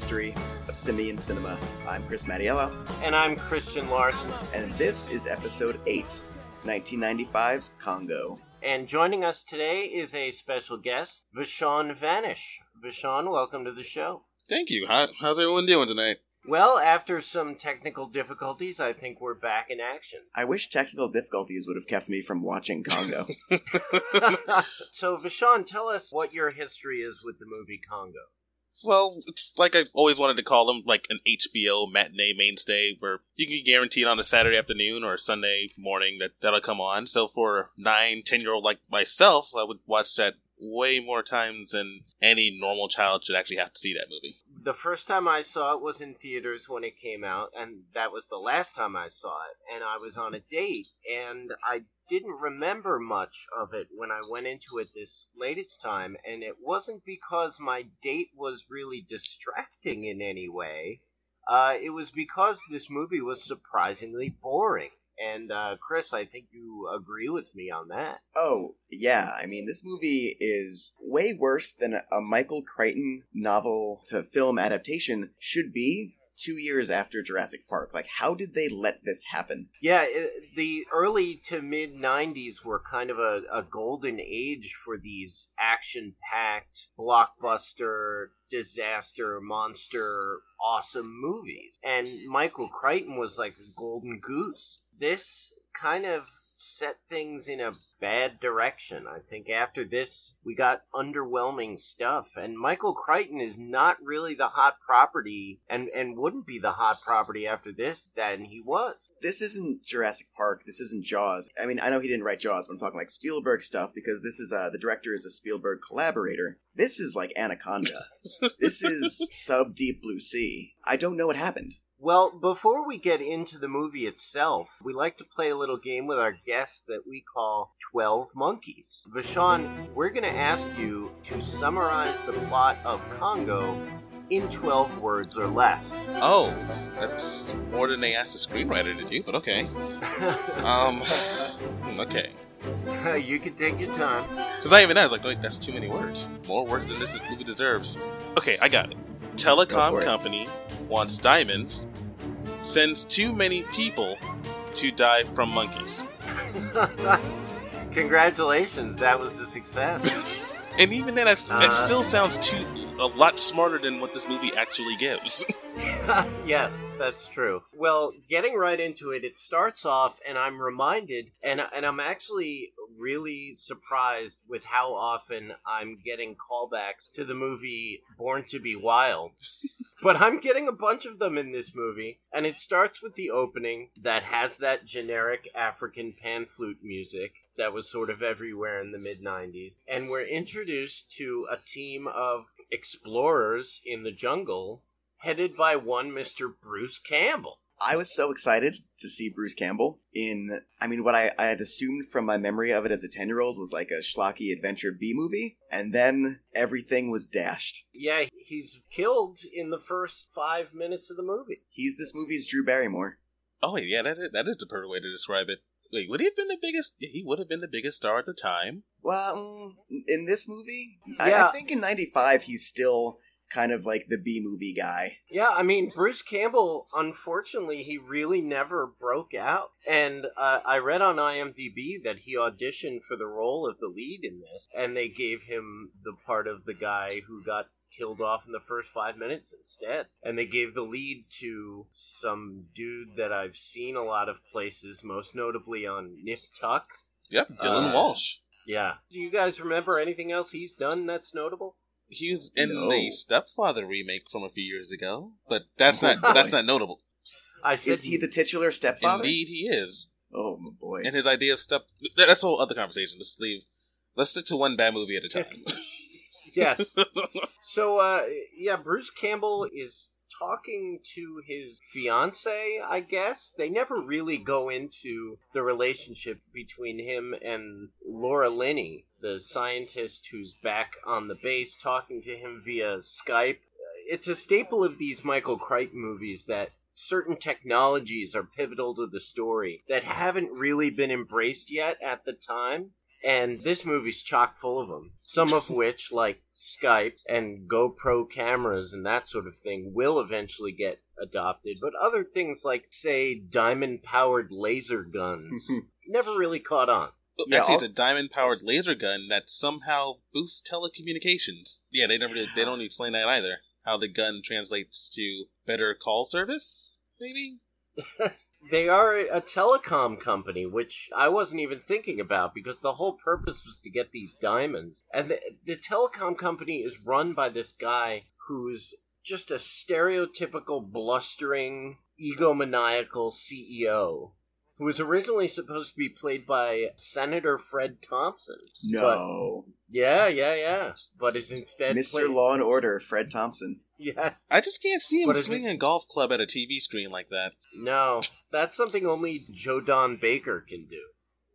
history of simian cinema. I'm Chris Mattiello, And I'm Christian Larson. and this is episode 8, 1995's Congo. And joining us today is a special guest, Vishon Vanish. Vishon, welcome to the show. Thank you. How, how's everyone doing tonight? Well, after some technical difficulties, I think we're back in action. I wish technical difficulties would have kept me from watching Congo. so, Vishon, tell us what your history is with the movie Congo. Well, it's like I always wanted to call them, like an HBO matinee mainstay where you can be guaranteed on a Saturday afternoon or a Sunday morning that that'll come on. So for nine, ten year old like myself, I would watch that way more times than any normal child should actually have to see that movie. The first time I saw it was in theaters when it came out, and that was the last time I saw it. And I was on a date, and I didn't remember much of it when I went into it this latest time, and it wasn't because my date was really distracting in any way. Uh, it was because this movie was surprisingly boring. And uh, Chris, I think you agree with me on that. Oh, yeah. I mean, this movie is way worse than a Michael Crichton novel to film adaptation should be two years after Jurassic Park. Like, how did they let this happen? Yeah, it, the early to mid 90s were kind of a, a golden age for these action packed, blockbuster, disaster, monster, awesome movies. And Michael Crichton was like a golden goose. This kind of set things in a bad direction. I think after this, we got underwhelming stuff. And Michael Crichton is not really the hot property, and, and wouldn't be the hot property after this than he was. This isn't Jurassic Park. This isn't Jaws. I mean, I know he didn't write Jaws, but I'm talking like Spielberg stuff because this is uh, the director is a Spielberg collaborator. This is like Anaconda. this is sub Deep Blue Sea. I don't know what happened. Well, before we get into the movie itself, we like to play a little game with our guests that we call 12 Monkeys. Vashon, we're going to ask you to summarize the plot of Congo in 12 words or less. Oh, that's more than they asked the screenwriter to do, but okay. Um, okay. you can take your time. Because I even I was like, wait, that's too many words. More words than this movie deserves. Okay, I got it. Go for Telecom it. company wants diamonds, sends too many people to die from monkeys. Congratulations, that was a success. And even then, that Uh, still sounds too a lot smarter than what this movie actually gives. yes, that's true. Well, getting right into it, it starts off, and I'm reminded, and and I'm actually really surprised with how often I'm getting callbacks to the movie Born to Be Wild. But I'm getting a bunch of them in this movie, and it starts with the opening that has that generic African pan flute music that was sort of everywhere in the mid 90s. And we're introduced to a team of explorers in the jungle headed by one Mr. Bruce Campbell. I was so excited to see Bruce Campbell in, I mean, what I, I had assumed from my memory of it as a 10 year old was like a schlocky adventure B movie, and then everything was dashed. Yeah, he's killed in the first five minutes of the movie. He's this movie's Drew Barrymore. oh yeah, that is, that is the perfect way to describe it. Wait, would he have been the biggest? He would have been the biggest star at the time. Well, in this movie, I, I think in 95 he's still kind of like the B movie guy. Yeah, I mean, Bruce Campbell, unfortunately, he really never broke out. And uh, I read on IMDb that he auditioned for the role of the lead in this, and they gave him the part of the guy who got killed off in the first five minutes instead. And they gave the lead to some dude that I've seen a lot of places, most notably on Nip Tuck. Yep, Dylan Uh, Walsh. Yeah. Do you guys remember anything else he's done that's notable? He was in No. the Stepfather remake from a few years ago, but that's not that's not notable. I Is he the titular stepfather? Indeed, he is. Oh my boy. And his idea of step that's a whole other conversation. Let's leave. Let's stick to one bad movie at a time. Yes. So, uh, yeah, Bruce Campbell is talking to his fiance, I guess. They never really go into the relationship between him and Laura Linney, the scientist who's back on the base talking to him via Skype. It's a staple of these Michael Crichton movies that certain technologies are pivotal to the story that haven't really been embraced yet at the time. And this movie's chock full of them. Some of which, like Skype and GoPro cameras and that sort of thing, will eventually get adopted. But other things like, say, diamond powered laser guns mm-hmm. never really caught on. Well, Yeah, Actually, it's a diamond powered laser gun that somehow boosts telecommunications. Yeah, they never they don't explain that either. How the gun translates to better call service, maybe? They are a telecom company, which I wasn't even thinking about because the whole purpose was to get these diamonds. And the, the telecom company is run by this guy who's just a stereotypical blustering, egomaniacal CEO who was originally supposed to be played by Senator Fred Thompson. No. Yeah, yeah, yeah. But is instead Mr. played- Law and Order, Fred Thompson. Yeah, I just can't see him swinging a golf club at a TV screen like that. no, that's something only Joe Don Baker can do.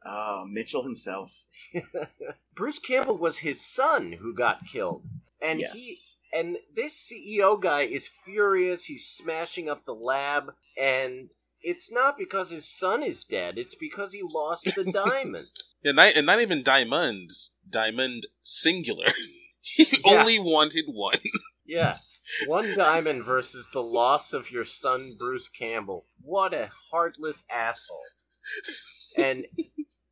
Oh, Mitchell himself. Bruce Campbell was his son who got killed. And yes. he and this CEO guy is furious. He's smashing up the lab and it's not because his son is dead. It's because he lost the diamond. Yeah, not, and not even diamonds. Diamond singular. he Yeah. only wanted one. Yeah. One diamond versus the loss of your son Bruce Campbell. What a heartless asshole. And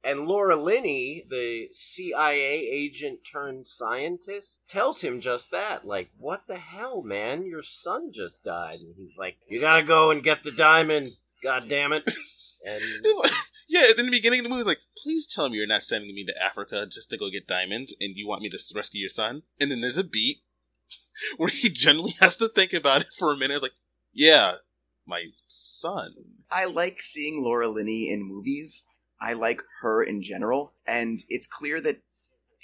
and Laura Linney, the CIA agent turned scientist, tells him just that. Like, what the hell, man? Your son just died. And he's like, You gotta go and get the diamond, god damn it. And yeah, in the beginning of the movie, it's like, please tell me you're not sending me to Africa just to go get diamonds and you want me to rescue your son. And then there's a beat where he generally has to think about it for a minute. It's like, yeah, my son. I like seeing Laura Linney in movies. I like her in general, and it's clear that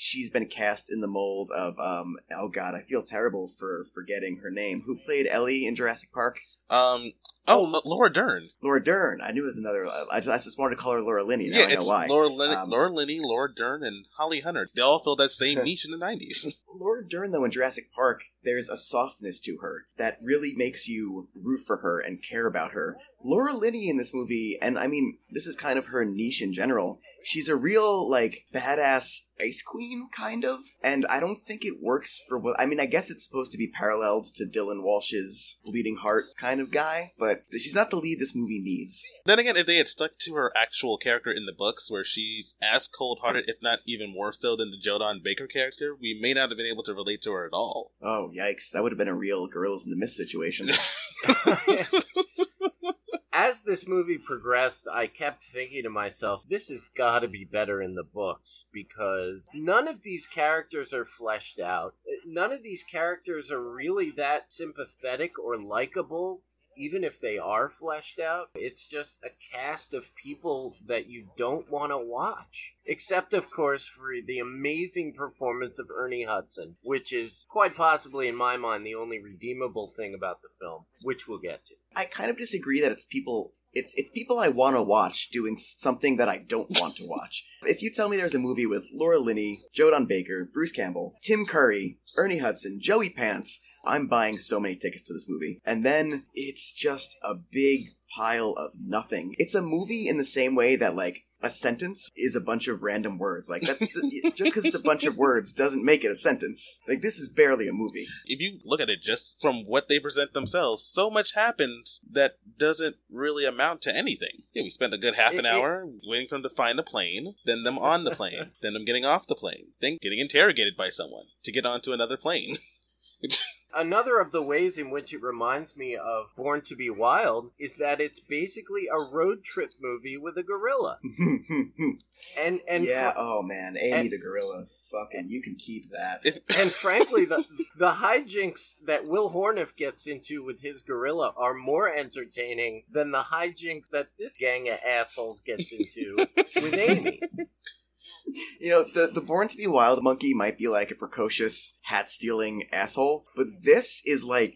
she's been cast in the mold of um oh god, I feel terrible for forgetting her name. Who played Ellie in Jurassic Park? Um, oh, Laura Dern. Laura Dern. I knew it was another. I just, I just wanted to call her Laura Linney. Now yeah, I know why. Laura, Lin- Um, Laura Linney, Laura Dern, and Holly Hunter. They all filled that same niche in the 90s. Laura Dern, though, in Jurassic Park, there's a softness to her that really makes you root for her and care about her. Laura Linney in this movie, and I mean, this is kind of her niche in general. She's a real, like, badass ice queen, kind of. And I don't think it works for what. I mean, I guess it's supposed to be paralleled to Dylan Walsh's bleeding heart kind of guy, but she's not the lead this movie needs. then again, if they had stuck to her actual character in the books, where she's as cold hearted, if not even more so, than the Joe Don Baker character, we may not have been able to relate to her at all. Oh, yikes. That would have been a real Gorillas in the Mist situation. as this movie progressed, I kept thinking to myself, this has got to be better in the books because none of these characters are fleshed out. None of these characters are really that sympathetic or likable. Even if they are fleshed out, it's just a cast of people that you don't want to watch. Except, of course, for the amazing performance of Ernie Hudson, which is quite possibly, in my mind, the only redeemable thing about the film, which we'll get to. I kind of disagree that it's people. It's it's people I want to watch doing something that I don't want to watch. If you tell me there's a movie with Laura Linney, Joe Don Baker, Bruce Campbell, Tim Curry, Ernie Hudson, Joey Pants, I'm buying so many tickets to this movie. And then it's just a big pile of nothing. It's a movie in the same way that like a sentence is a bunch of random words. Like that, just because it's a bunch of words doesn't make it a sentence. Like this is barely a movie. If you look at it just from what they present themselves, so much happens that doesn't really amount to anything. Yeah, we spent a good half an hour waiting for them to find the plane, then them on the plane, then them getting off the plane, then getting interrogated by someone to get onto another plane. Another of the ways in which it reminds me of Born to Be Wild is that it's basically a road trip movie with a gorilla. And and yeah. Oh man, Amy and- the gorilla. Fucking, you can keep that. And frankly the the hijinks that Wil Horneff gets into with his gorilla are more entertaining than the hijinks that this gang of assholes gets into with Amy. You know, the the Born to Be Wild monkey might be like a precocious hat stealing asshole, but this is like,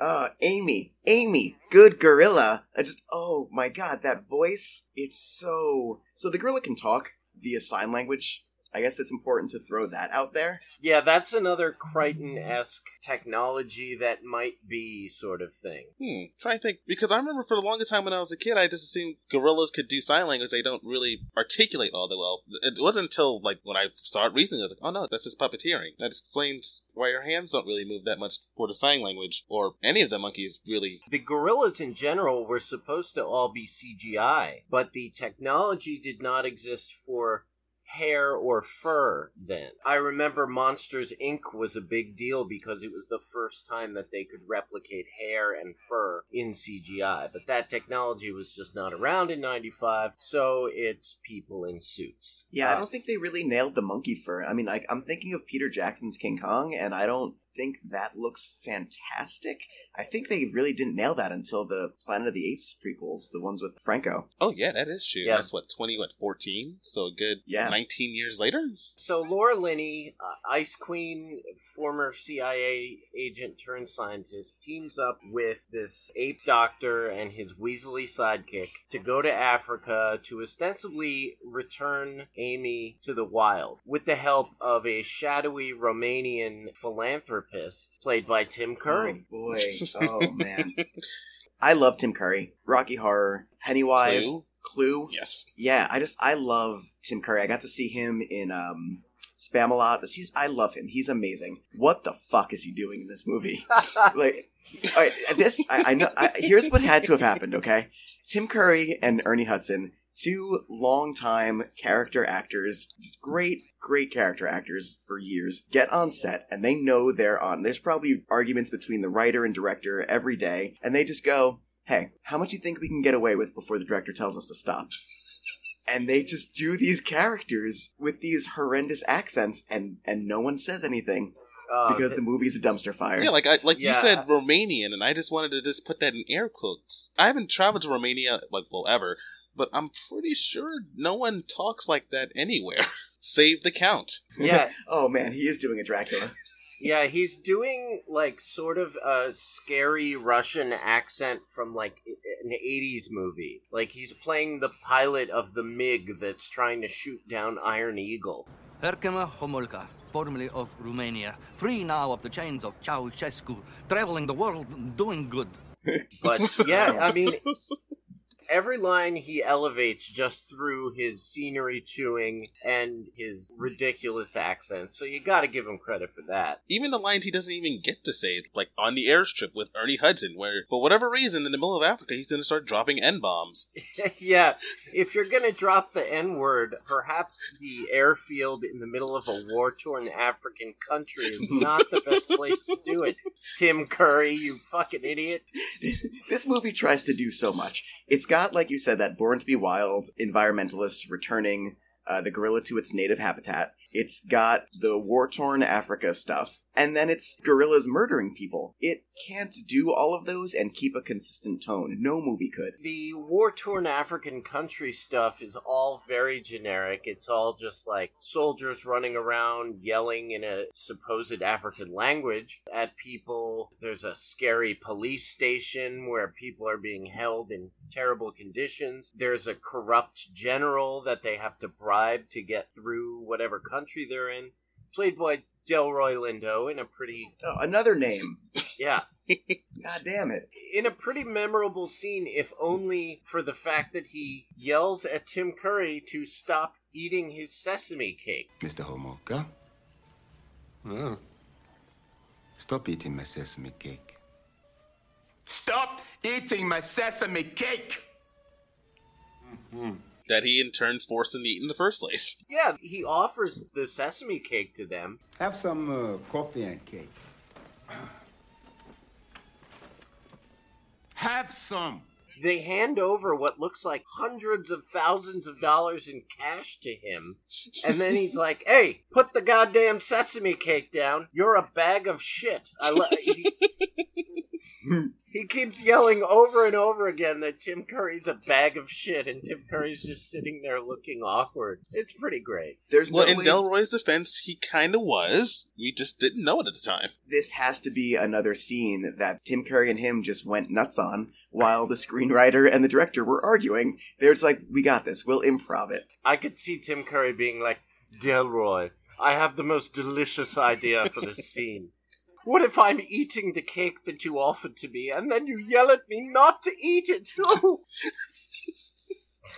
uh, Amy, Amy, good gorilla. I just, oh my god, that voice, it's so. So the gorilla can talk via sign language. I guess it's important to throw that out there. Yeah, that's another Crichton esque technology that might be sort of thing. Hmm. Try to think because I remember for the longest time when I was a kid, I just assumed gorillas could do sign language. They don't really articulate all that well. It wasn't until like when I saw it recently, I was like, oh no, that's just puppeteering. That explains why your hands don't really move that much for the sign language, or any of the monkeys really. The gorillas in general were supposed to all be CGI, but the technology did not exist for hair or fur then. I remember Monsters Inc. was a big deal because it was the first time that they could replicate hair and fur in CGI. But that technology was just not around in 95, so it's people in suits. Yeah, I don't think they really nailed the monkey fur. I mean, I'm thinking of Peter Jackson's King Kong, and I don't think that looks fantastic. I think they really didn't nail that until the Planet of the Apes prequels, the ones with Franco. Oh yeah, that is true. Yeah. That's what twenty, what fourteen? So a good Yeah. nineteen years later. So Laura Linney, uh, Ice Queen, former CIA agent turned scientist, teams up with this ape doctor and his weaselly sidekick to go to Africa to ostensibly return Amy to the wild with the help of a shadowy Romanian philanthropist played by Tim Curry. Oh boy. Oh man. I love Tim Curry. Rocky Horror, Pennywise, Clue? Clue. Yes. Yeah, I just I love Tim Curry. I got to see him in um Spamalot. This, He's I love him. He's amazing. What the fuck is he doing in this movie? like, all right, this I, I know. I, here's what had to have happened. Okay, Tim Curry and Ernie Hudson, two longtime character actors, just great, great character actors for years, get on set and they know they're on. There's probably arguments between the writer and director every day, and they just go, "Hey, how much do you think we can get away with before the director tells us to stop?" And they just do these characters with these horrendous accents and and no one says anything Uh, because th- the movie's a dumpster fire Yeah, like I, like you said, Romanian, and I just wanted to just put that in air quotes. I haven't traveled to Romania like well ever, but I'm pretty sure no one talks like that anywhere. Save the count. yeah, oh man he is doing a dracula Yeah, he's doing like sort of a scary Russian accent from like an 80s movie. Like he's playing the pilot of the MiG that's trying to shoot down Iron Eagle. Herkermer Homolka, formerly of Romania, free now of the chains of Ceausescu, traveling the world, doing good. But yeah, I mean, every line he elevates just through his scenery chewing and his ridiculous accent. So you got to give him credit for that. Even the lines he doesn't even get to say, like on the airstrip with Ernie Hudson, where for whatever reason in the middle of Africa he's going to start dropping n bombs. yeah, if you're gonna drop the N word, perhaps the airfield in the middle of a war torn African country is not the best place to do it. Tim Curry, you fucking idiot. this movie tries to do so much it's got like you said that born to be wild environmentalist returning uh, the gorilla to its native habitat. It's got the war torn Africa stuff. And then it's gorillas murdering people. It can't do all of those and keep a consistent tone. No movie could. The war torn African country stuff is all very generic. It's all just like soldiers running around yelling in a supposed African language at people. There's a scary police station where people are being held in terrible conditions. There's a corrupt general that they have to bribe to get through whatever country they're in. Played by Delroy Lindo in a pretty, Oh, another name. yeah, God damn it. in a pretty memorable scene, if only for the fact that he yells at Tim Curry to stop eating his sesame cake. Mr. Homolka? Oh. Stop eating my sesame cake. Stop eating my sesame cake! Mm-hmm. That he in turn forced them to eat in the first place. Yeah, he offers the sesame cake to them. Have some uh, coffee and cake. Have some! They hand over what looks like hundreds of thousands of dollars in cash to him. And then he's like, hey, put the goddamn sesame cake down. You're a bag of shit. I lo- he, he keeps yelling over and over again that Tim Curry's a bag of shit, and Tim Curry's just sitting there looking awkward. It's pretty great. There's Well, no in way Delroy's defense, he kind of was. We just didn't know it at the time. this has to be another scene that Tim Curry and him just went nuts on while the screenwriter and the director were arguing. There's like, we got this. We'll improv it. I could see Tim Curry being like, Delroy, I have the most delicious idea for this scene. What if I'm eating the cake that you offered to me, and then you yell at me not to eat it? Oh!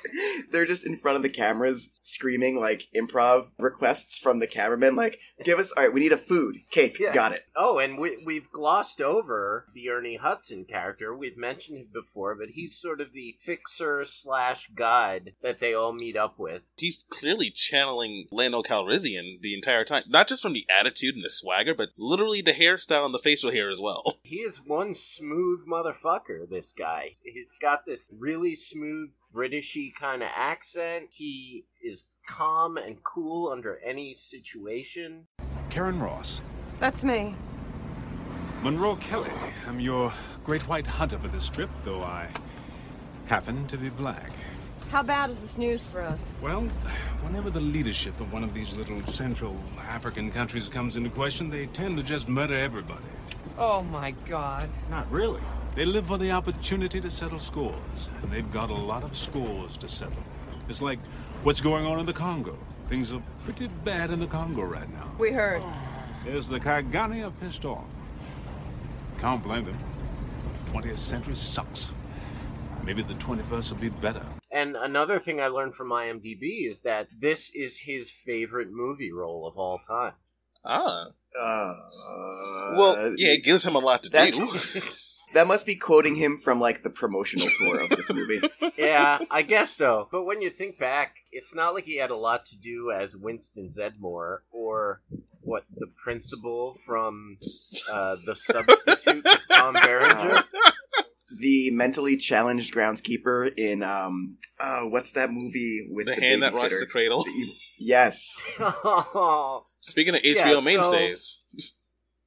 They're just in front of the cameras screaming like improv requests from the cameraman, like, give us, all right, we need a food. Cake, Yeah. got it. Oh, and we, we've glossed over the Ernie Hudson character. We've mentioned him before, but he's sort of the fixer slash guide that they all meet up with. He's clearly channeling Lando Calrissian the entire time. Not just from the attitude and the swagger, but literally the hairstyle and the facial hair as well. He is one smooth motherfucker, this guy. He's got this really smooth Britishy kind of accent. He is calm and cool under any situation. Karen Ross. That's me. Monroe Kelly. I'm your great white hunter for this trip, though I happen to be black. How bad is this news for us? Well, whenever the leadership of one of these little Central African countries comes into question, they tend to just murder everybody. Oh my god. Not really. They live for the opportunity to settle scores, and they've got a lot of scores to settle. It's like what's going on in the Congo. Things are pretty bad in the Congo right now. We heard. Yes, the Kigani are pissed off. Can't blame them. 20th century sucks. Maybe the 21st will be better. And another thing I learned from IMDb is that this is his favorite movie role of all time. Ah. Uh, Well, yeah, it gives him a lot to do. That must be quoting him from like the promotional tour of this movie. yeah, I guess so. But when you think back, it's not like he had a lot to do as Winston Zeddemore or what the principal from uh, the substitute Tom Berenger. the mentally challenged groundskeeper in um uh what's that movie with the the, hand that rocks the cradle. Yes. Oh, Speaking of Yeah, HBO so- mainstays,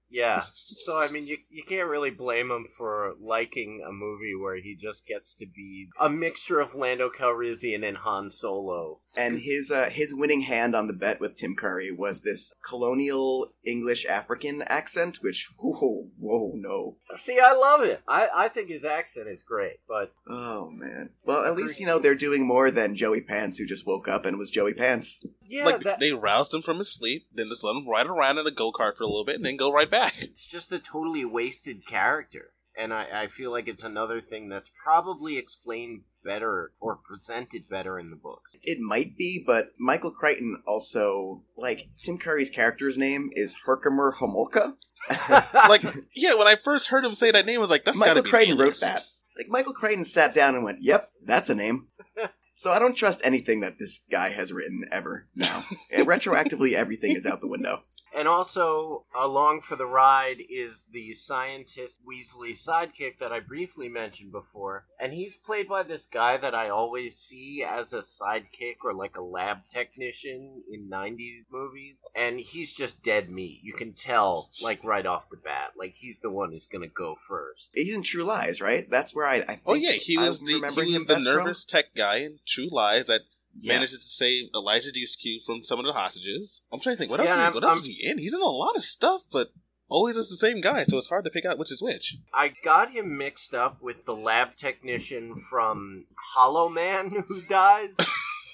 yeah. So I mean, you you can't really blame him for liking a movie where he just gets to be a mixture of Lando Calrissian and Han Solo. And his uh his winning hand on the bet with Tim Curry was this colonial English African accent, which whoa whoa no. See, I love it. I I think his accent is great, but Oh man. Well, at least you know they're doing more than Joey Pants, who just woke up and was Joey Pants. yeah, like that, they roused him from his sleep, then just let him ride around in a go kart for a little bit, and then go right back. it's just a totally wasted character. And I, I feel like it's another thing that's probably explained better or presented better in the books. It might be, but Michael Crichton also like Tim Curry's character's name is Herkermer Homolka. Like, yeah, when I first heard him say that name, I was like, that's Michael gotta be Crichton wrote that. Like Michael Crichton sat down and went, "Yep, that's a name." so I don't trust anything that this guy has written ever now. Retroactively, everything is out the window. And also, along for the ride is the scientist Weasley sidekick that I briefly mentioned before. And he's played by this guy that I always see as a sidekick or like a lab technician in 90s movies. And he's just dead meat. You can tell, like, right off the bat. Like, he's the one who's gonna go first. He's in True Lies, right? That's where I. I think Oh yeah, he was I'm the he was the best from. nervous tech guy in True Lies that Yes. manages to save Eliza Dushku from some of the hostages. I'm trying to think what else. Is, what else I'm- is he in? He's in a lot of stuff, but always is the same guy, so it's hard to pick out which is which. I got him mixed up with the lab technician from Hollow Man who dies.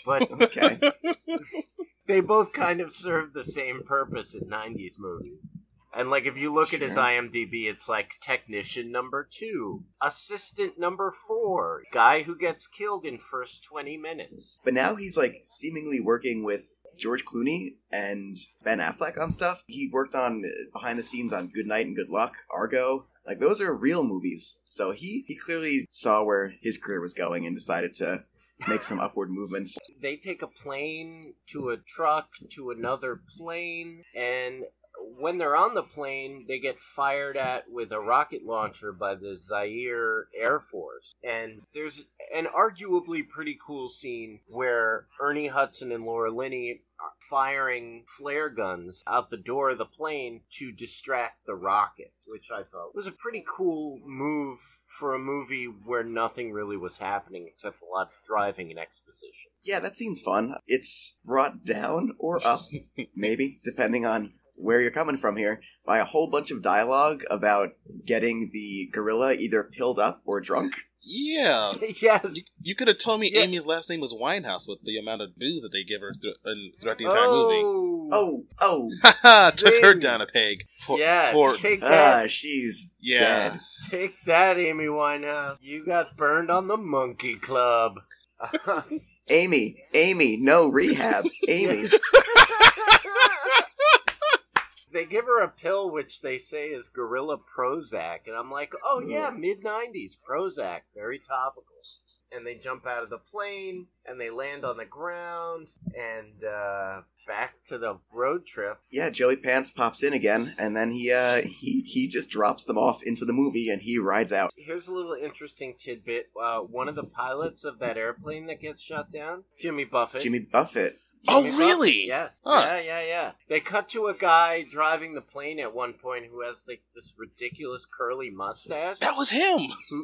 But Okay. they both kind of serve the same purpose in 90s movies. And like if you look at his IMDb, it's like technician number two, assistant number four, guy who gets killed in first 20 minutes. But now he's like seemingly working with George Clooney and Ben Affleck on stuff. He worked on uh, behind the scenes on Good Night and Good Luck, Argo. Like those are real movies. So he he clearly saw where his career was going and decided to make some upward movements. They take a plane to a truck to another plane, and when they're on the plane, they get fired at with a rocket launcher by the Zaire Air Force. And there's an arguably pretty cool scene where Ernie Hudson and Laura Linney are firing flare guns out the door of the plane to distract the rockets, which I thought was a pretty cool move for a movie where nothing really was happening except a lot of driving and exposition. Yeah, that scene's fun. It's brought down or up, maybe, depending on where you're coming from here, by a whole bunch of dialogue about getting the gorilla either pilled up or drunk. Yeah. yes. You, you could have told me Yeah. Amy's last name was Winehouse with the amount of booze that they give her thro- in, throughout the entire movie. oh. Oh, oh, Haha, took her down a peg. Poor, yeah. poor- Take that. ah, she's yeah. dead. Take that, Amy Winehouse. You got burned on the Monkey Club. Amy, Amy, no rehab. Amy. They give her a pill which they say is Gorilla Prozac, and I'm like, oh yeah, mid 90s Prozac, very topical. And they jump out of the plane, and they land on the ground, and uh, back to the road trip. Yeah, Joey Pants pops in again, and then he uh he he just drops them off into the movie, and he rides out. Here's a little interesting tidbit. Uh, one of the pilots of that airplane that gets shot down, Jimmy Buffett. Jimmy Buffett. Oh, really? Yes. Huh. Yeah, yeah, yeah. They cut to a guy driving the plane at one point who has like this ridiculous curly mustache. That was him.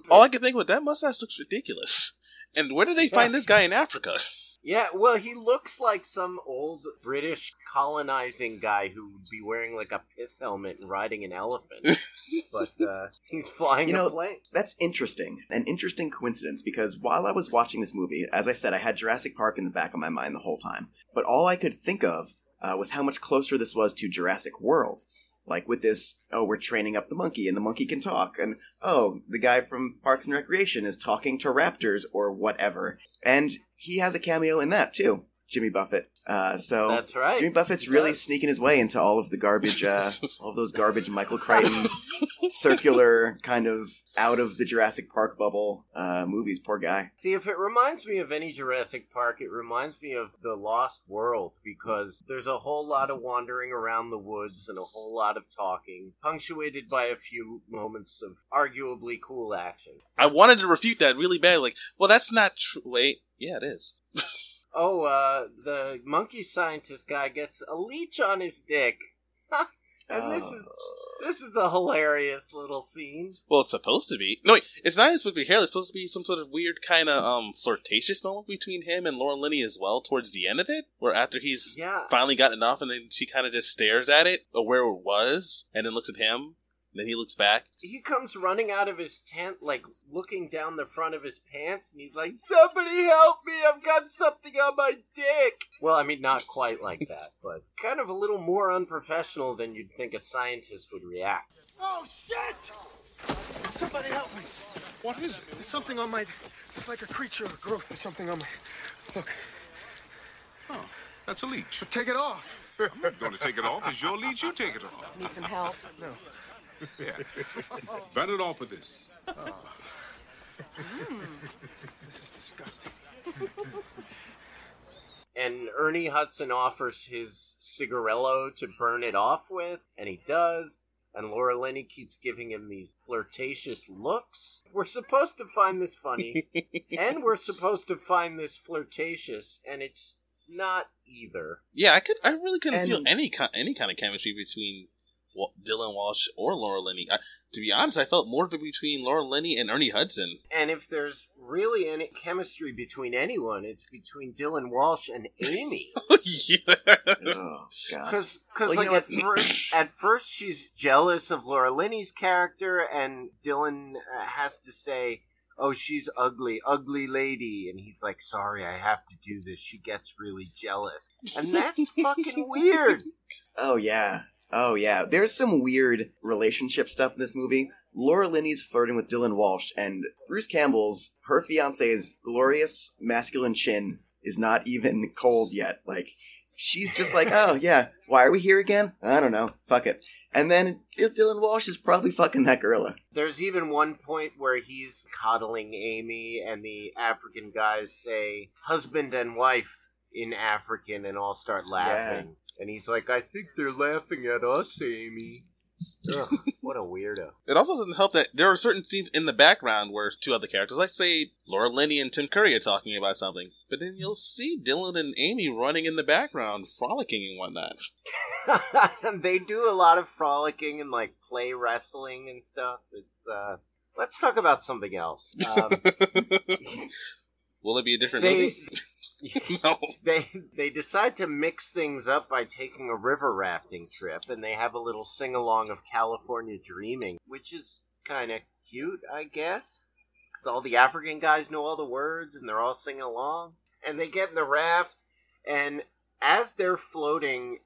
All I can think was that mustache looks ridiculous. And where did they find this guy in Africa? Yeah, well, he looks like some old British colonizing guy who would be wearing like a pith helmet and riding an elephant. but uh, he's flying You know- a plane. That's interesting. An interesting coincidence because while I was watching this movie, as I said, I had Jurassic Park in the back of my mind the whole time. But all I could think of uh, was how much closer this was to Jurassic World. Like with this, oh, we're training up the monkey and the monkey can talk. And oh, the guy from Parks and Recreation is talking to raptors or whatever. And he has a cameo in that too, Jimmy Buffett. Uh, so That's right. Jimmy Buffett's He really does. sneaking his way into all of the garbage, uh, all of those garbage Michael Crichton circular kind of out of the Jurassic Park bubble uh, movies. Poor guy. See, if it reminds me of any Jurassic Park, it reminds me of The Lost World because there's a whole lot of wandering around the woods and a whole lot of talking, punctuated by a few moments of arguably cool action. I wanted to refute that really bad. Like, well, that's not true. Wait, yeah, it is. Oh, uh, the monkey scientist guy gets a leech on his dick. and this is this is a hilarious little scene. Well, it's supposed to be. No, wait, it's not supposed to be hair. It's supposed to be some sort of weird kind of um flirtatious moment between him and Lauren Linney as well towards the end of it, where after he's Yeah. finally gotten off, and then she kind of just stares at it or where it was, and then looks at him. Then he looks back. He comes running out of his tent, like looking down the front of his pants, and he's like, Somebody help me! I've got something on my dick! Well, I mean, not quite like that, but kind of a little more unprofessional than you'd think a scientist would react. Oh shit! Somebody help me! What is it? There's something on my. It's like a creature or growth or something on my. Look, Oh, that's a leech. but take it off. I'm not going to take it off. It's your leech. You take it off. Need some help? No. Yeah. Burn it off with this. This is disgusting. And Ernie Hudson offers his cigarello to burn it off with, and he does. And Laura Linney keeps giving him these flirtatious looks. We're supposed to find this funny, and we're supposed to find this flirtatious, and it's not either. Yeah, I could. I really couldn't feel any ki- any kind of chemistry between Wa- Dylan Walsh or Laura Linney. I, to be honest, I felt more of it between Laura Linney and Ernie Hudson. And if there's really any chemistry between anyone, it's between Dylan Walsh and Amy. yeah. Oh God. Because, Well, like at first, at first she's jealous of Laura Linney's character, and Dylan uh, has to say, "Oh, she's ugly, ugly lady," and he's like, "Sorry, I have to do this." She gets really jealous, and that's fucking weird. Oh yeah. Oh yeah. There's some weird relationship stuff in this movie. Laura Linney's flirting with Dylan Walsh, and Bruce Campbell's her fiance's glorious masculine chin is not even cold yet. Like she's just like, oh yeah, why are we here again? I don't know. Fuck it. And then Dylan Walsh is probably fucking that gorilla. There's even one point where he's coddling Amy, and the African guys say "husband and wife" in African, and all start laughing. And he's like, "I think they're laughing at us, Amy." Ugh, what a weirdo. It also doesn't help that there are certain scenes in the background where two other characters, like say Laura Linney and Tim Curry, are talking about something, but then you'll see Dylan and Amy running in the background, frolicking and whatnot. they do a lot of frolicking and like play wrestling and stuff. It's uh let's talk about something else. Um, Will it be a different they movie? no. they they decide to mix things up by taking a river rafting trip and they have a little sing along of California Dreaming, which is kind of cute, I guess. all the African guys know all the words and they're all singing along. And they get in the raft, and as they're floating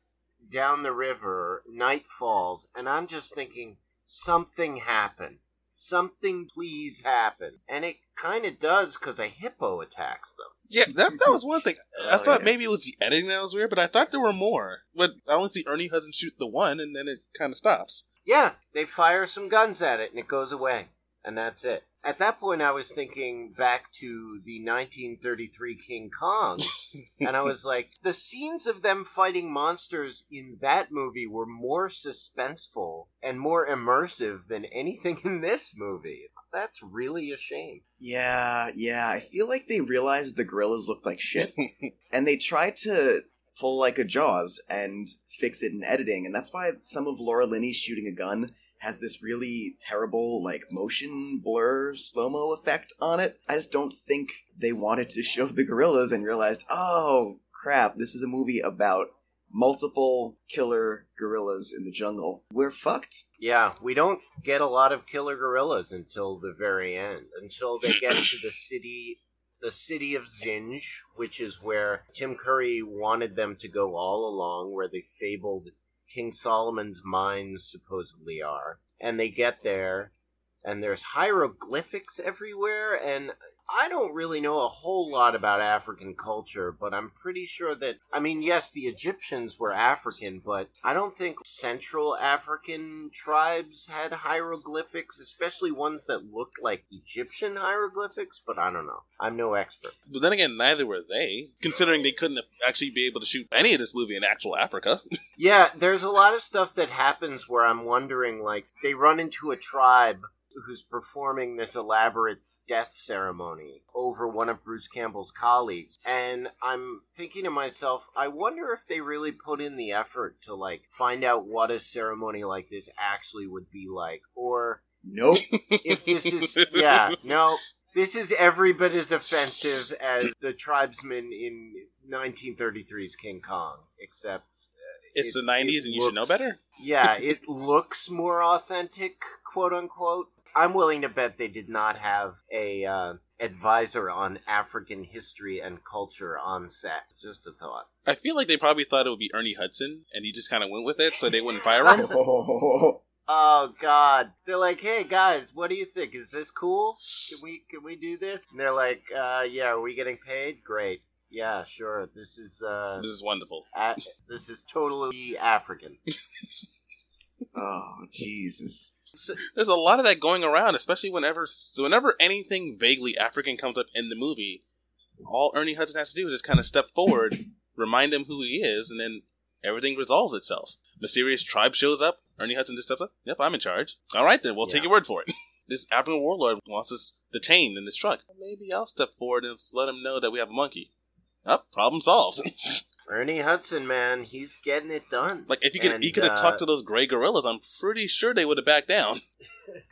down the river, night falls, and I'm just thinking, something happened. Something please happen. And it kind of does because a hippo attacks them. Yeah, that that was one thing. I Oh, thought yeah. maybe it was the editing that was weird, but I thought there were more. But I only see Ernie Hudson shoot the one, and then it kind of stops. Yeah, they fire some guns at it and it goes away. And that's it. At that point, I was thinking back to the 1933 King Kong, and I was like, the scenes of them fighting monsters in that movie were more suspenseful and more immersive than anything in this movie. That's really a shame. Yeah, yeah. I feel like they realized the gorillas looked like shit, and they tried to pull like a Jaws and fix it in editing, and that's why some of Laura Linney's shooting a gun has this really terrible like motion blur slow mo effect on it. I just don't think they wanted to show the gorillas and realized, oh crap, this is a movie about multiple killer gorillas in the jungle. We're fucked. Yeah, we don't get a lot of killer gorillas until the very end, until they get to the city, the city of Zinj, which is where Tim Curry wanted them to go all along, where the fabled King Solomon's mines supposedly are. And they get there, and there's hieroglyphics everywhere, and I don't really know a whole lot about African culture, but I'm pretty sure that, I mean, yes, the Egyptians were African, but I don't think Central African tribes had hieroglyphics, especially ones that looked like Egyptian hieroglyphics, but I don't know. I'm no expert. But then again, neither were they, considering they couldn't actually be able to shoot any of this movie in actual Africa. Yeah, there's a lot of stuff that happens where I'm wondering, like, they run into a tribe who's performing this elaborate death ceremony over one of Bruce Campbell's colleagues. And I'm thinking to myself, I wonder if they really put in the effort to, like, find out what a ceremony like this actually would be like. Or Nope. if this is, yeah, no. This is every bit as offensive as the tribesmen in 1933's King Kong, except It's It- the 90s it and you should know better. yeah, it looks more authentic, quote unquote. I'm willing to bet they did not have a uh, advisor on African history and culture on set. Just a thought. I feel like they probably thought it would be Ernie Hudson, and he just kind of went with it so they wouldn't fire him. Oh God! They're like, "Hey guys, what do you think? Is this cool? Can we can we do this?" And they're like, uh, "Yeah, are we getting paid? Great. Yeah, sure. This is uh, This is wonderful. a- this is totally African." oh, Jesus. There's a lot of that going around, especially whenever whenever anything vaguely African comes up in the movie. All Ernie Hudson has to do is just kind of step forward, remind him who he is, and then everything resolves itself. Mysterious tribe shows up. Ernie Hudson just steps up. Yep, I'm in charge. All right, then we'll take your word for it. this African warlord wants us detained in this truck. Maybe I'll step forward and let him know that we have a monkey. Up, problem solved. Ernie Hudson, man, he's getting it done. like if you could, And, he could have uh, talked to those gray gorillas. I'm pretty sure they would have backed down.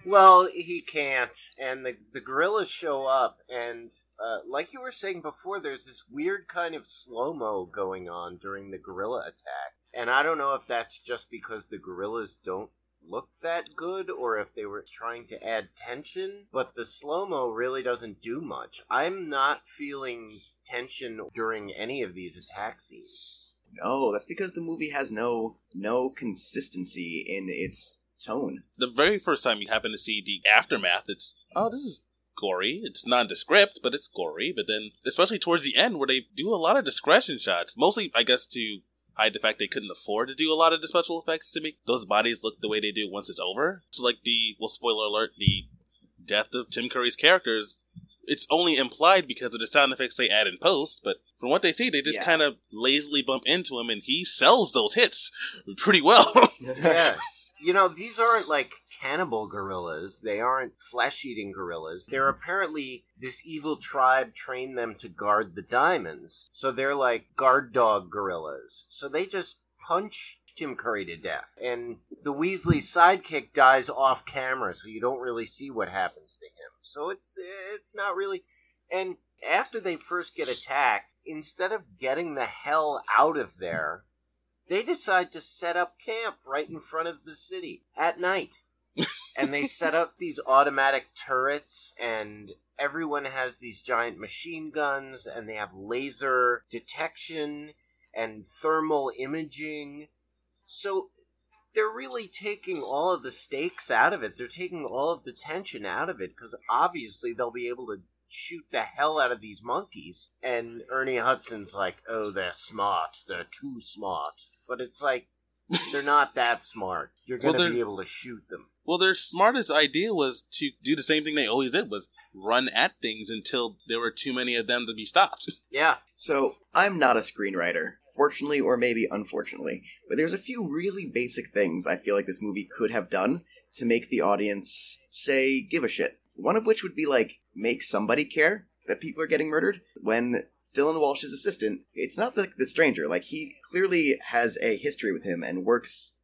Well, he can't, and the the gorillas show up, and uh, like you were saying before, there's this weird kind of slow mo going on during the gorilla attack, and I don't know if that's just because the gorillas don't look that good, or if they were trying to add tension. But the slow mo really doesn't do much. I'm not feeling tension during any of these attack scenes. No, that's because the movie has no no consistency in its tone. the very first time you happen to see the aftermath, it's oh, this is gory. It's nondescript, but it's gory. But then, especially towards the end, where they do a lot of discretion shots, mostly, I guess, to hide the fact they couldn't afford to do a lot of the special effects to make those bodies look the way they do once it's over. So, like the well, spoiler alert, the death of Tim Curry's characters. It's only implied because of the sound effects they add in post, but from what they see, they just Yeah. kind of lazily bump into him, and he sells those hits pretty well. yeah. You know, these aren't like cannibal gorillas. They aren't flesh eating gorillas. They're apparently this evil tribe trained them to guard the diamonds. So they're like guard dog gorillas. So they just punch Tim Curry to death. And the Weasley sidekick dies off camera, so you don't really see what happens to him. So it's it's not really and after they first get attacked, instead of getting the hell out of there, they decide to set up camp right in front of the city at night. And they set up these automatic turrets and everyone has these giant machine guns and they have laser detection and thermal imaging. So they're really taking all of the stakes out of it. They're taking all of the tension out of it because obviously they'll be able to shoot the hell out of these monkeys. And Ernie Hudson's like, oh, they're smart. They're too smart. But it's like, they're not that smart. You're going to they're- be able to shoot them. Well, their smartest idea was to do the same thing they always did: was run at things until there were too many of them to be stopped. Yeah. So, I'm not a screenwriter, fortunately or maybe unfortunately, but there's a few really basic things I feel like this movie could have done to make the audience, say, give a shit. One of which would be like, make somebody care that people are getting murdered. When Dylan Walsh's assistant, it's not the, the stranger, like, he clearly has a history with him and works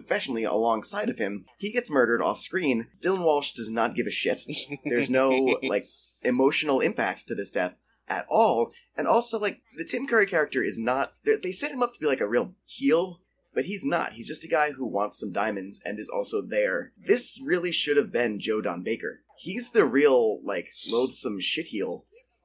professionally alongside of him. He gets murdered off screen. Dylan Walsh does not give a shit. There's no, like, emotional impact to this death at all. And also, like, the Tim Curry character is not. They set him up to be like a real heel, but he's not. He's just a guy who wants some diamonds and is also there. This really should have been Joe Don Baker. He's the real, like, loathsome shitheel.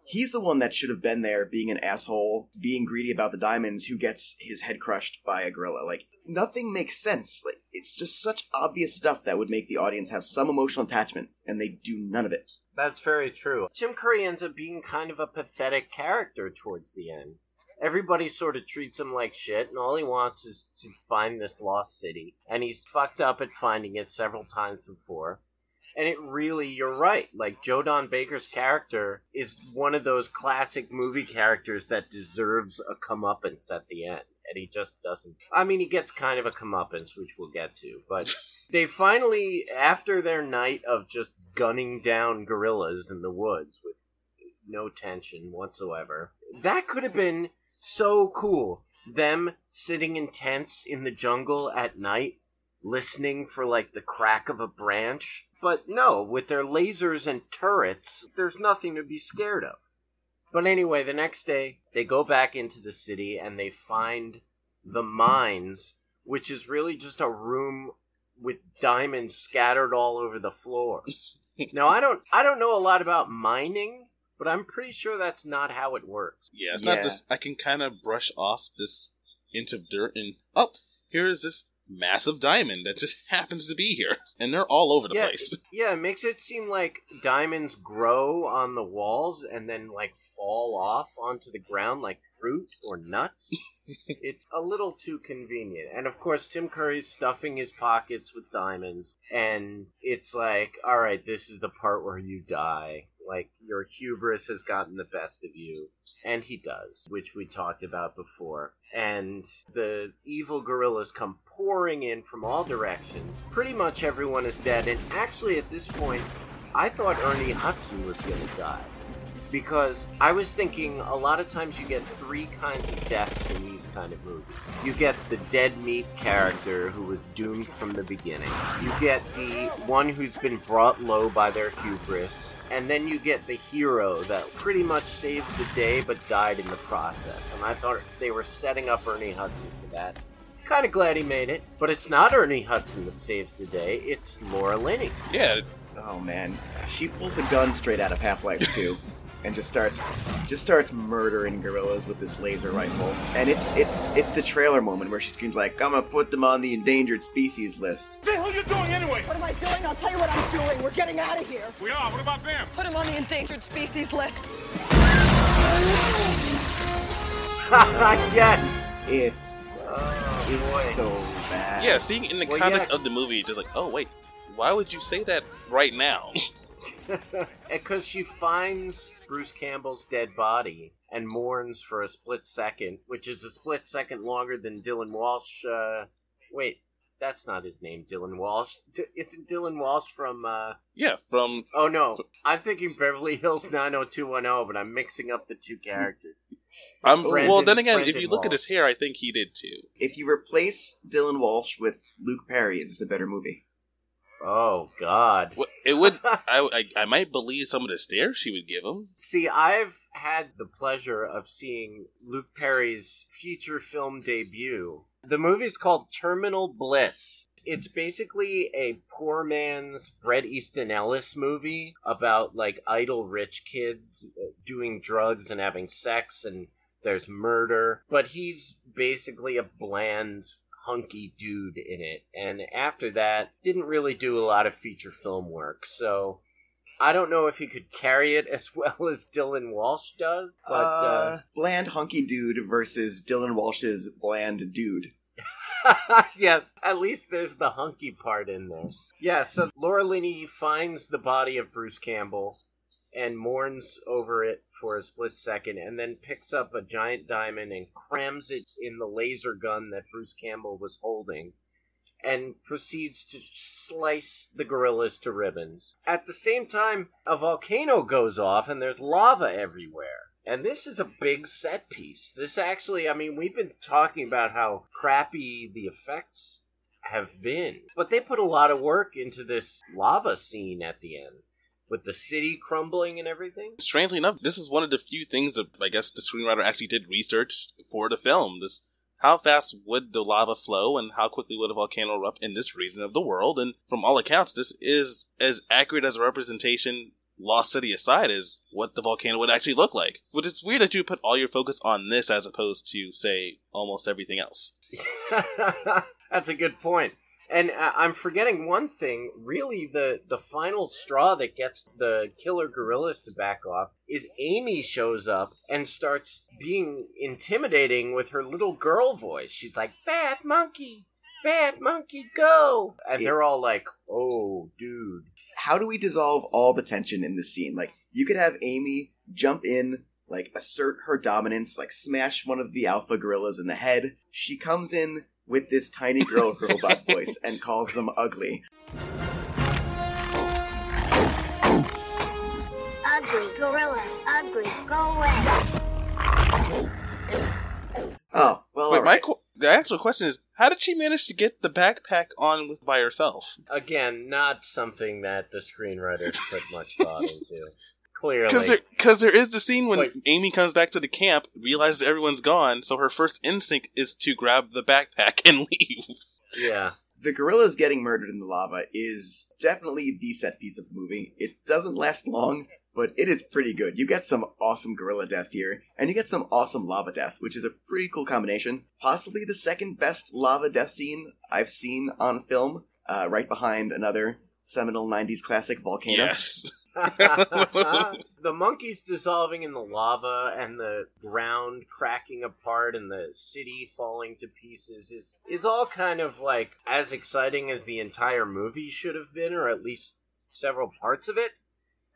He's the one that should have been there being an asshole, being greedy about the diamonds, who gets his head crushed by a gorilla. Like, nothing makes sense. Like, it's just such obvious stuff that would make the audience have some emotional attachment, and they do none of it. That's very true. Tim Curry ends up being kind of a pathetic character towards the end. Everybody sort of treats him like shit, and all he wants is to find this lost city. And he's fucked up at finding it several times before. And it really, you're right. Like, Joe Don Baker's character is one of those classic movie characters that deserves a comeuppance at the end. And he just doesn't. I mean, he gets kind of a comeuppance, which we'll get to. But they finally, after their night of just gunning down gorillas in the woods with no tension whatsoever, that could have been so cool. Them sitting in tents in the jungle at night, listening for like the crack of a branch. But no, with their lasers and turrets, there's nothing to be scared of. But anyway, the next day, they go back into the city and they find the mines, which is really just a room with diamonds scattered all over the floor. now, I don't, I don't know a lot about mining, but I'm pretty sure that's not how it works. Yeah, it's Yeah. not this. I can kind of brush off this inch of dirt and oh, here is this massive diamond that just happens to be here, and they're all over the yeah, place. yeah, it makes it seem like diamonds grow on the walls and then like fall off onto the ground like fruit or nuts. it's a little too convenient. And of course, Tim Curry's stuffing his pockets with diamonds, and it's like, all right, this is the part where you die. Like your hubris has gotten the best of you. And he does, which we talked about before. And the evil gorillas come pouring in from all directions. Pretty much everyone is dead. And actually, at this point, I thought Ernie Hudson was going to die. Because I was thinking a lot of times you get three kinds of deaths in these kind of movies. You get the dead meat character who was doomed from the beginning. You get the one who's been brought low by their hubris. And then you get the hero that pretty much saved the day but died in the process. And I thought they were setting up Ernie Hudson for that. Kind of glad he made it, but it's not Ernie Hudson that saves the day. It's Laura Linney. Yeah, Oh man, she pulls a gun straight out of Half-Life 2 and just starts just starts murdering gorillas with this laser rifle. And it's it's it's the trailer moment where she screams like, "I'm gonna put them on the endangered species list." What the hell are you doing anyway? What am I doing? I'll tell you what I'm doing. We're getting out of here. We are. What about them? Put them on the endangered species list. yes. It's Oh, it's boy. so bad. yeah. Seeing in the Well, context yeah. of the movie, just like, oh wait, why would you say that right now? Because she finds Bruce Campbell's dead body and mourns for a split second, which is a split second longer than Dylan Walsh. Uh, wait, that's not his name, Dylan Walsh. D- isn't Dylan Walsh from? Uh, yeah, from oh no, I'm thinking Beverly Hills 90210, but I'm mixing up the two characters. um. Brandon- well, then again, if you look at his hair, I think he did too. If you replace Dylan Walsh with Luke Perry, is this a better movie? Oh God. Well, It would. I, I I might believe some of the stares she would give him. See, I've had the pleasure of seeing Luke Perry's feature film debut. The movie's called Terminal Bliss. it's basically a poor man's Bret Easton Ellis movie about like idle rich kids uh, doing drugs and having sex and there's murder, but he's basically a bland hunky dude in it. And after that, didn't really do a lot of feature film work. So I don't know if he could carry it as well as Dylan Walsh does, but uh, uh, bland hunky dude versus Dylan Walsh's bland dude. yes, at least there's the hunky part in there. Yeah, so Laura Linney finds the body of Bruce Campbell and mourns over it for a split second, and then picks up a giant diamond and crams it in the laser gun that Bruce Campbell was holding, and proceeds to slice the gorillas to ribbons. At the same time, a volcano goes off and there's lava everywhere. And this is a big set piece. This actually, I mean, we've been talking about how crappy the effects have been, but they put a lot of work into this lava scene at the end with the city crumbling and everything. Strangely enough, this is one of the few things that I guess the screenwriter actually did research for the film. This how fast would the lava flow and how quickly would a volcano erupt in this region of the world? And from all accounts, this is as accurate as a representation Lost City aside, is what the volcano would actually look like. Which is weird that you put all your focus on this as opposed to, say, almost everything else. That's a good point. And uh, I'm forgetting one thing. Really, the the final straw that gets the killer gorillas to back off is Amy shows up and starts being intimidating with her little girl voice. She's like, "Bad monkey, bad monkey, go!" And they're all like, "Oh, dude." How do we dissolve all the tension in this scene? Like, you could have Amy jump in, like assert her dominance, like smash one of the alpha gorillas in the head. She comes in with this tiny girl robot voice and calls them ugly. Ugly gorillas, ugly, go away. Oh well. Wait, all my qu- the actual question is, how did she manage to get the backpack on with by herself? Again, not something that the screenwriters put much thought into. Clearly, Because there, cause there is the scene when Wait. Amy comes back to the camp, realizes everyone's gone, so her first instinct is to grab the backpack and leave. yeah. the gorillas getting murdered in the lava is definitely the set piece of the movie. It doesn't last long, but it is pretty good. You get some awesome gorilla death here, and you get some awesome lava death, which is a pretty cool combination. Possibly the second best lava death scene I've seen on film, uh, right behind another seminal 90s classic, Volcano. Yes. the monkeys dissolving in the lava and the ground cracking apart and the city falling to pieces is is all kind of like as exciting as the entire movie should have been or at least several parts of it.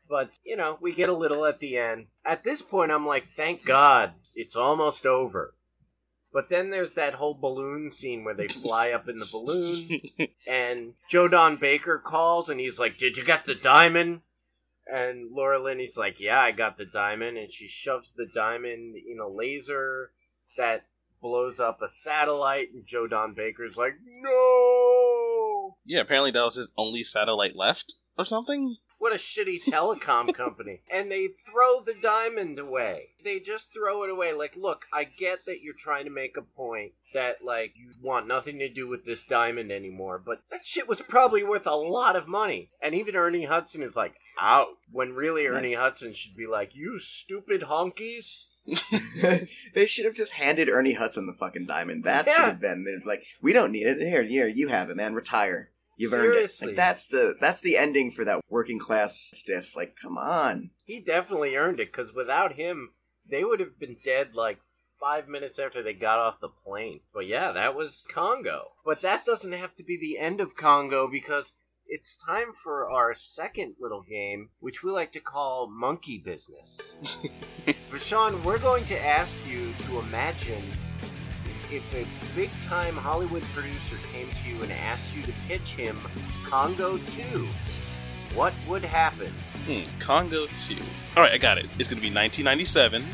But you know we get a little at the end. At this point i'm like thank god it's almost over. But then there's that whole balloon scene where they fly up in the balloon and Joe Don Baker calls and he's like, Did you get the diamond? And Laura Linney's like, Yeah, I got the diamond. And she shoves the diamond in a laser that blows up a satellite. And Joe Don Baker's like, No! Yeah, apparently that was his only satellite left or something. What a shitty telecom company. And they throw the diamond away. They just throw it away. Like, look, I get that you're trying to make a point that, like, you want nothing to do with this diamond anymore, but that shit was probably worth a lot of money. And even Ernie Hudson is like, out. When really Ernie Hudson should be like, you stupid honkies. they should have just handed Ernie Hudson the fucking diamond. That Yeah. should have been. They're like, we don't need it. Here, here, you have it, man. Retire. You've earned it. Like that's the that's the ending for that working class stiff. Like, come on. He definitely earned it, because without him, they would have been dead like five minutes after they got off the plane. But yeah, that was Congo. But that doesn't have to be the end of Congo because it's time for our second little game, which we like to call Monkey Business. Rashawn, we're going to ask you to imagine if a big time Hollywood producer came to you and asked you to pitch him Congo 2, what would happen? Hmm, Congo 2. Alright, I got it. It's gonna be 1997.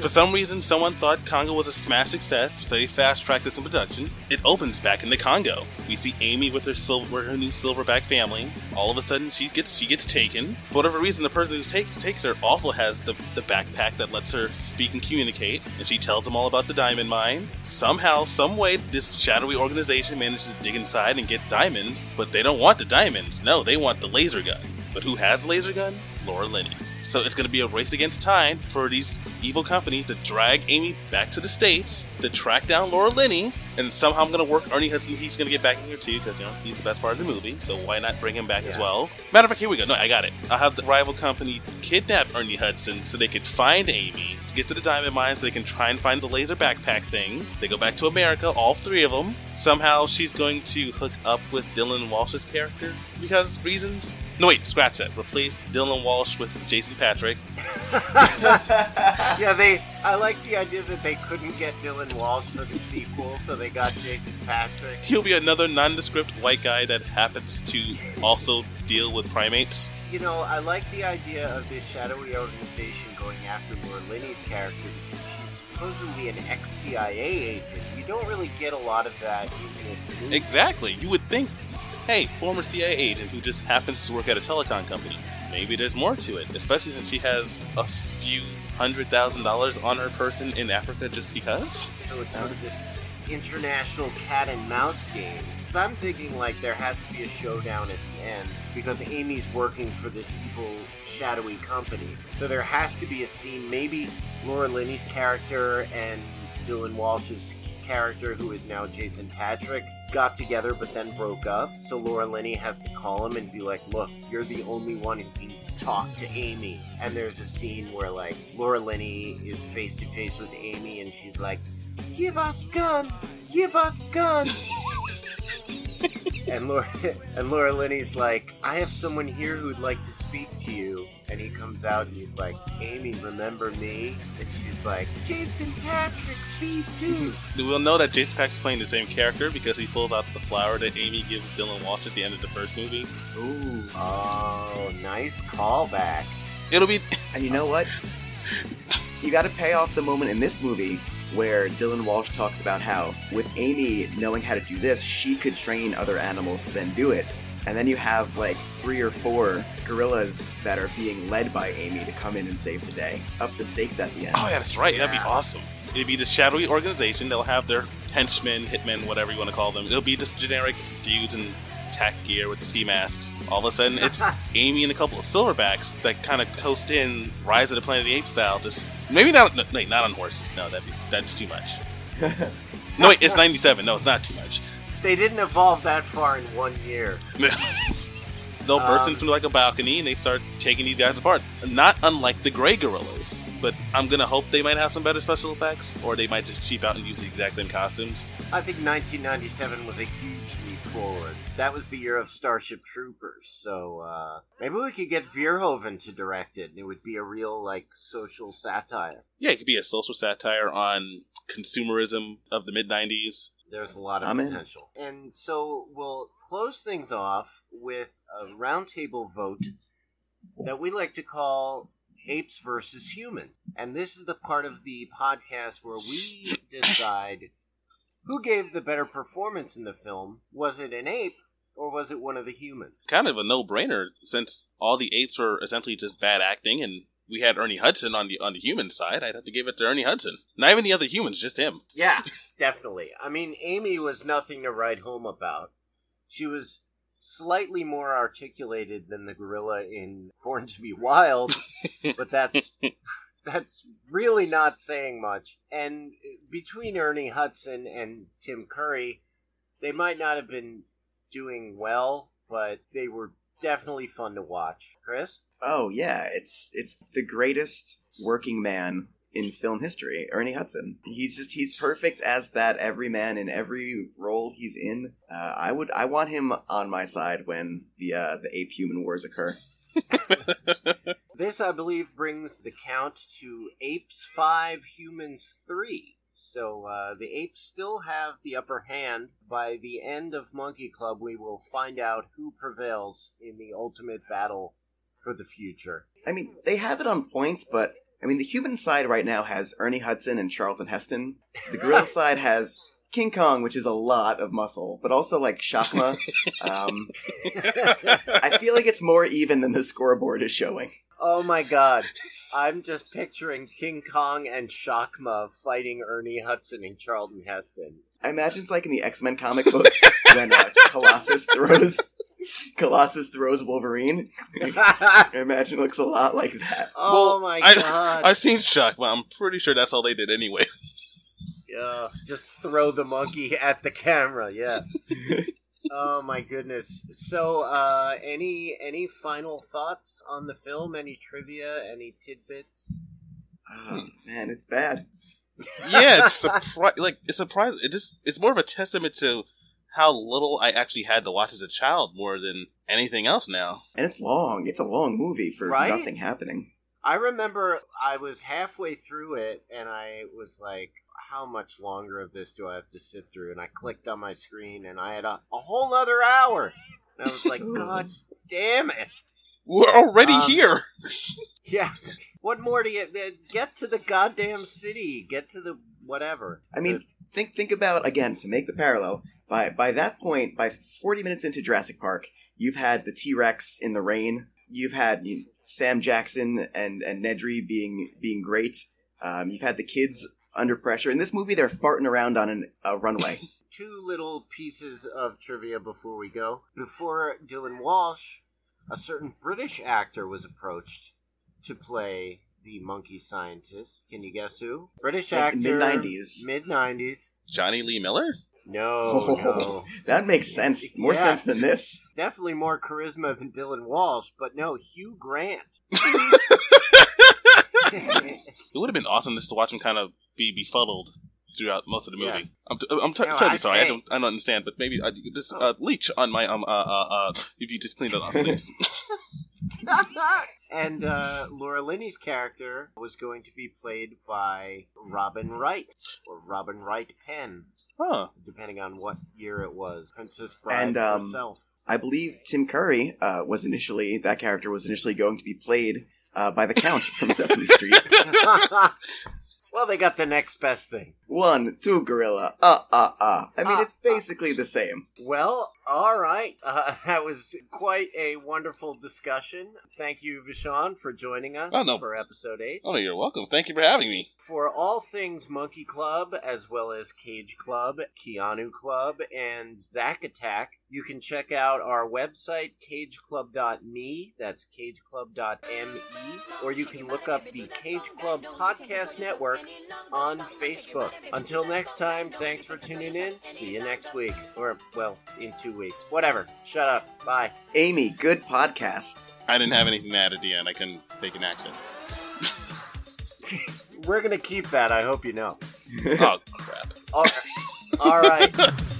For some reason, someone thought Congo was a smash success, so they fast tracked this in production. It opens back in the Congo. We see Amy with her silver, her new silverback family. All of a sudden, she gets she gets taken. For whatever reason, the person who takes takes her also has the, the backpack that lets her speak and communicate, and she tells them all about the diamond mine. Somehow, some way, this shadowy organization manages to dig inside and get diamonds, but they don't want the diamonds. No, they want the laser gun. But who has the laser gun? Laura Linney. So it's going to be a race against time for these evil company to drag Amy back to the States to track down Laura Linney. And somehow I'm going to work Ernie Hudson. He's going to get back in here too because, you know, he's the best part of the movie. So why not bring him back as well? Matter of fact, here we go. No, I got it. I'll have the rival company kidnap Ernie Hudson so they could find Amy, get to the diamond mine so they can try and find the laser backpack thing. They go back to America, all three of them. Somehow she's going to hook up with Dylan Walsh's character because reasons. No, wait, scratch that. Replace Dylan Walsh with Jason Patric. yeah, they. I like the idea that they couldn't get Dylan Walsh for the sequel, so they got Jason Patric. He'll be another nondescript white guy that happens to also deal with primates. You know, I like the idea of this shadowy organization going after Laura Linney's character because she's supposedly an ex-CIA agent. You don't really get a lot of that in. Exactly. You would think, hey, former CIA agent who just happens to work at a telecom company. Maybe there's more to it, especially since she has a few hundred thousand dollars on her person in Africa just because. So it's sort of this international cat and mouse game. So I'm thinking like there has to be a showdown at the end because Amy's working for this evil shadowy company. So there has to be a scene, maybe Laura Linney's character and Dylan Walsh's character, who is now Jason Patric, got together but then broke up. So Laura Linney has to call him and be like, look, you're the only one who can talk to Amy. And there's a scene where like Laura Linney is face to face with Amy and she's like, give us gun, give us gun. and Laura and Laura Linney's like, I have someone here who'd like to speak to you. And he comes out and he's like, Amy, remember me? And she's like, Jason Patric, me too. We'll know that Jason Patric's playing the same character because he pulls out the flower that Amy gives Dylan Walsh at the end of the first movie. Ooh. Oh, nice callback. It'll be. And you know what? You got to pay off the moment in this movie where Dylan Walsh talks about how, with Amy knowing how to do this, she could train other animals to then do it. And then you have like three or four gorillas that are being led by Amy to come in and save the day. Up the stakes at the end. Oh, yeah, that's right. That'd be awesome. It'd be the shadowy organization. They'll have their henchmen, hitmen, whatever you want to call them. It'll be just generic dudes in gear with the ski masks. All of a sudden, it's Amy and a couple of silverbacks that kind of coast in Rise of the Planet of the Apes style. Just maybe not, no, wait, not on horses. No, that'd be that's too much. no, wait, it's '97. No, it's not too much. They didn't evolve that far in one year. They'll burst Um, into like a balcony and they start taking these guys apart. Not unlike the Grey Gorillas. But I'm gonna hope they might have some better special effects, or they might just cheap out and use the exact same costumes. I think 1997 was a huge forward. That was the year of Starship Troopers, so uh, maybe we could get Verhoeven to direct it, and it would be a real like social satire. Yeah, it could be a social satire on consumerism of the mid '90s. There's a lot of I'm in. potential. And so we'll close things off with a roundtable vote that we like to call Apes versus Humans. And this is the part of the podcast where we decide who gave the better performance in the film. Was it an ape or was it one of the humans? Kind of a no-brainer since all the apes were essentially just bad acting, and we had Ernie Hudson on the on the human side. I'd have to give it to Ernie Hudson. Not even the other humans, just him. Yeah, definitely. I mean, Amy was nothing to write home about. She was slightly more articulated than the gorilla in Born to Be Wild, but that's that's really not saying much. And between Ernie Hudson and Tim Curry, they might not have been doing well, but they were definitely fun to watch. Chris? Oh yeah, it's it's the greatest working man in film history, Ernie Hudson. He's just he's perfect as that everyman in every role he's in. Uh, I would I want him on my side when the uh, the ape human wars occur. This, I believe, brings the count to apes 5, humans 3. So uh, the apes still have the upper hand. By the end of Monkey Club, we will find out who prevails in the ultimate battle for the future. I mean, they have it on points, but I mean, the human side right now has Ernie Hudson and Charlton Heston. The gorilla side has King Kong, which is a lot of muscle, but also like Shakma. um, I feel like it's more even than the scoreboard is showing. Oh my god. I'm just picturing King Kong and Shakma fighting Ernie Hudson and Charlton Heston. I imagine it's like in the X Men comic books when uh, Colossus throws Colossus throws Wolverine. I imagine it looks a lot like that. Oh my I, god. I've seen Shock, but I'm pretty sure that's all they did anyway. Yeah, just throw the monkey at the camera. Yeah. oh my goodness. So, uh, any any final thoughts on the film? Any trivia? Any tidbits? Oh man, it's bad. yeah, it's surpri- like it's surprising. It just it's more of a testament to how little I actually had to watch as a child more than anything else now. And it's long. It's a long movie for Right? nothing happening. I remember I was halfway through it and I was like, how much longer of this do I have to sit through? And I clicked on my screen and I had a, a whole nother hour. And I was like, God damn it. We're already Um, here. Yeah. What more do you uh, get to the goddamn city? Get to the whatever. I mean, think think about again to make the parallel. By by that point, by forty minutes into Jurassic Park, you've had the T Rex in the rain. You've had you know, Sam Jackson and and Nedry being being great. Um, you've had the kids under pressure. In this movie, they're farting around on an, a runway. two little pieces of trivia before we go. Before Dylan Walsh, a certain British actor was approached to play the monkey scientist. Can you guess who? British Like actor. mid-nineties. Mid 90s. Jonny Lee Miller? No, Oh, no. that makes sense. More Yeah. sense than this. Definitely more charisma than Dylan Walsh, but no, Hugh Grant. It would have been awesome just to watch him kind of be befuddled throughout most of the movie. Yeah. I'm, t- I'm t- No, totally I sorry. I don't, I don't understand, but maybe uh, this uh, leech on my um uh uh, uh if you just clean it off, please. and uh, Laura Linney's character was going to be played by Robin Wright, or Robin Wright Penn, huh? depending on what year it was. Princess Bride And, um, herself. I believe Tim Curry uh, was initially that character was initially going to be played uh, by the Count from Sesame Street. well, they got the next best thing. One, two, gorilla. Uh, uh, uh. I mean, Uh, it's basically the same. Well, all right. Uh, that was quite a wonderful discussion. Thank you, Vishon, for joining us Oh, no. for episode 8. Oh, you're welcome. Thank you for having me. For all things Monkey Club, as well as Cage Club, Keanu Club, and Zack Attack, you can check out our website, cageclub.me, that's cageclub.me, or you can look up the Cage Club Podcast Network on Facebook. Until next time, thanks for tuning in. See you next week. Or, well, in two weeks. Whatever. Shut up. Bye. Amy, good podcast. I didn't have anything to add at the end. I couldn't take an accent. We're going to keep that, I hope you know. oh crap! All, all right.